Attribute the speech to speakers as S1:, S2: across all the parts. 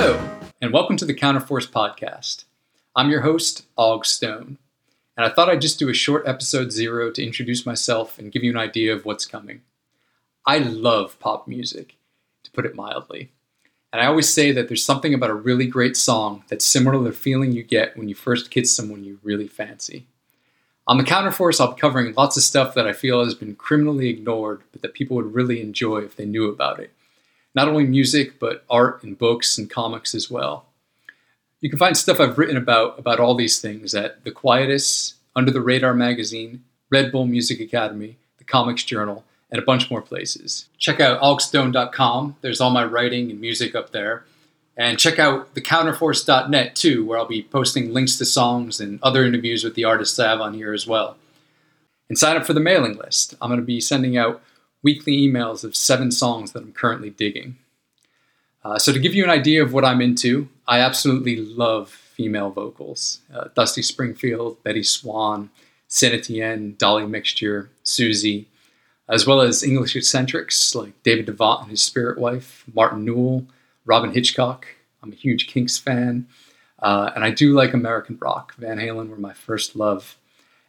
S1: Hello, and welcome to the Counterforce Podcast. I'm your host, Og Stone, and I thought I'd just do a short episode zero to introduce myself and give you an idea of what's coming. I love pop music, to put it mildly. And I always say that there's something about a really great song that's similar to the feeling you get when you first kiss someone you really fancy. On the Counterforce, I'll be covering lots of stuff that I feel has been criminally ignored, but that people would really enjoy if they knew about it not only music, but art and books and comics as well. You can find stuff I've written about about all these things at The Quietus, Under the Radar magazine, Red Bull Music Academy, The Comics Journal, and a bunch more places. Check out ogstone.com. There's all my writing and music up there. And check out thecounterforce.net too, where I'll be posting links to songs and other interviews with the artists I have on here as well. And sign up for the mailing list. I'm going to be sending out weekly emails of seven songs that I'm currently digging. Uh, so, to give you an idea of what I'm into, I absolutely love female vocals uh, Dusty Springfield, Bettye Swann, Saint Etienne, Dolly Mixture, Siouxsie, as well as English eccentrics like David DeVant and his spirit wife, Martin Newell, Robyn Hitchcock. I'm a huge Kinks fan. Uh, and I do like American rock. Van Halen were my first love.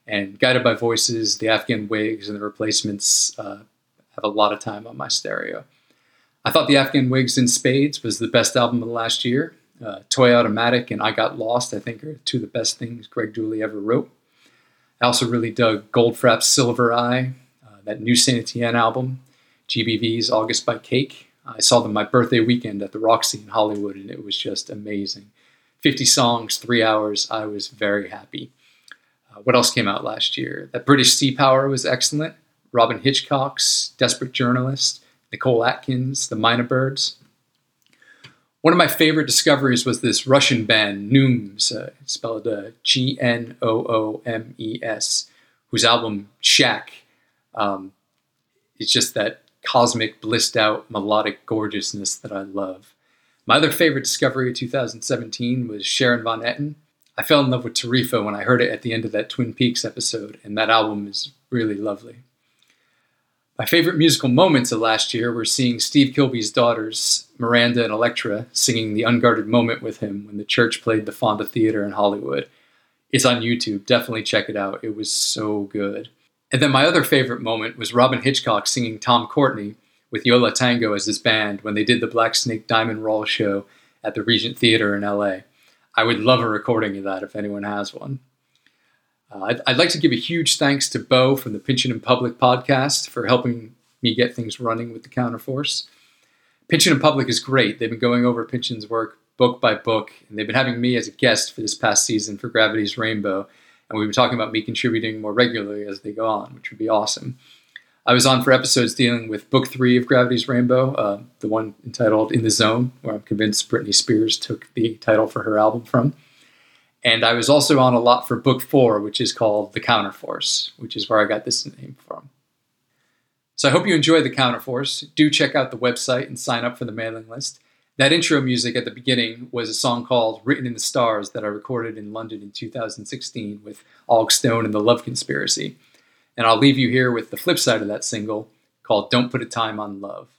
S1: And Guided by Voices, the Afghan Whigs, and the Replacements uh, have a lot of time on my stereo. I thought the Afghan Whigs in Spades was the best album of the last year. Uh, Toy Automatic and I Got Lost, I think, are two of the best things Greg Dulli ever wrote. I also really dug Goldfrapp's Silver Eye, uh, that new Saint Etienne album, GBV's August by Cake. I saw them my birthday weekend at the Roxy in Hollywood, and it was just amazing. 50 songs, three hours. I was very happy. Uh, what else came out last year? That British Sea Power was excellent. Robyn Hitchcock's Desperate Journalist, Nicole Atkins, The Mynah Birds. One of my favorite discoveries was this Russian band, Gnoomes, uh, spelled uh, G N O O M E S, whose album Shack um, is just that cosmic, blissed out, melodic gorgeousness that I love. My other favorite discovery of 2017 was Sharon Van Etten. I fell in love with Tarifa when I heard it at the end of that Twin Peaks episode, and that album is really lovely. My favorite musical moments of last year were seeing Steve Kilbey's daughters, Miranda and Electra, singing The Unguarded Moment with him when the church played the Fonda Theater in Hollywood. It's on YouTube. Definitely check it out. It was so good. And then my other favorite moment was Robyn Hitchcock singing Tom Courtenay with Yo La Tengo as his band when they did the Black Snake Diamond Röle show at the Regent Theater in LA. I would love a recording of that if anyone has one. Uh, I'd, I'd, like to give a huge thanks to Bo from the Pynchon in Public podcast for helping me get things running with the Counterforce. Pynchon in Public is great. They've been going over Pynchon's work book by book, and they've been having me as a guest for this past season for Gravity's Rainbow. And we've been talking about me contributing more regularly as they go on, which would be awesome. I was on for episodes dealing with book three of Gravity's Rainbow, uh, the one entitled In the Zone, where I'm convinced Britney Spears took the title for her album from. And I was also on a lot for book four, which is called The Counterforce, which is where I got this name from. So I hope you enjoy The Counterforce. Do check out the website and sign up for the mailing list. That intro music at the beginning was a song called Written in the Stars that I recorded in London in 2016 with Og Stone and the Love Conspiracy. And I'll leave you here with the flip side of that single called Don't Put a Time on Love.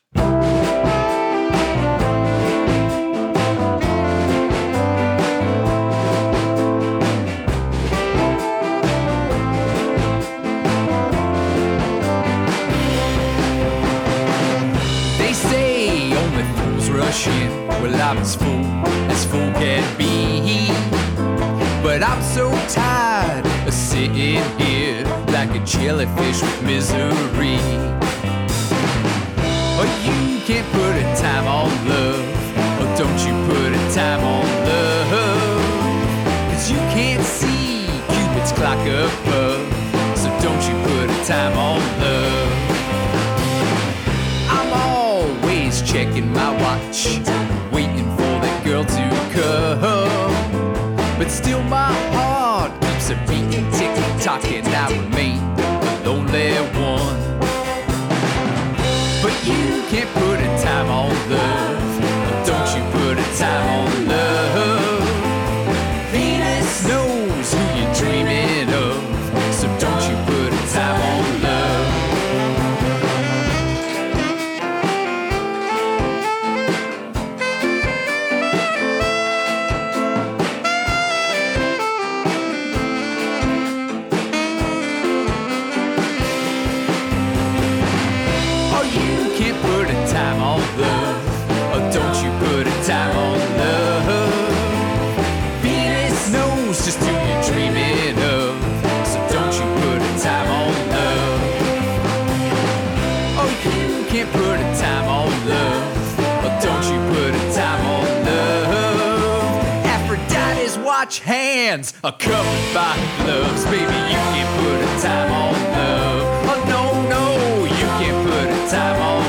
S1: Well, I'm as full as full can be. But I'm so tired of sitting here like a jellyfish with misery. Oh, you can't put a time on love. Oh, don't you put a time on love. Cause you can't see Cupid's clock above. So don't you put a time on love. I'm always checking my tick-tocking. I watch hands a couple by gloves. Baby, you can't put a time on love.
S2: Oh, no, no, you can't put a time on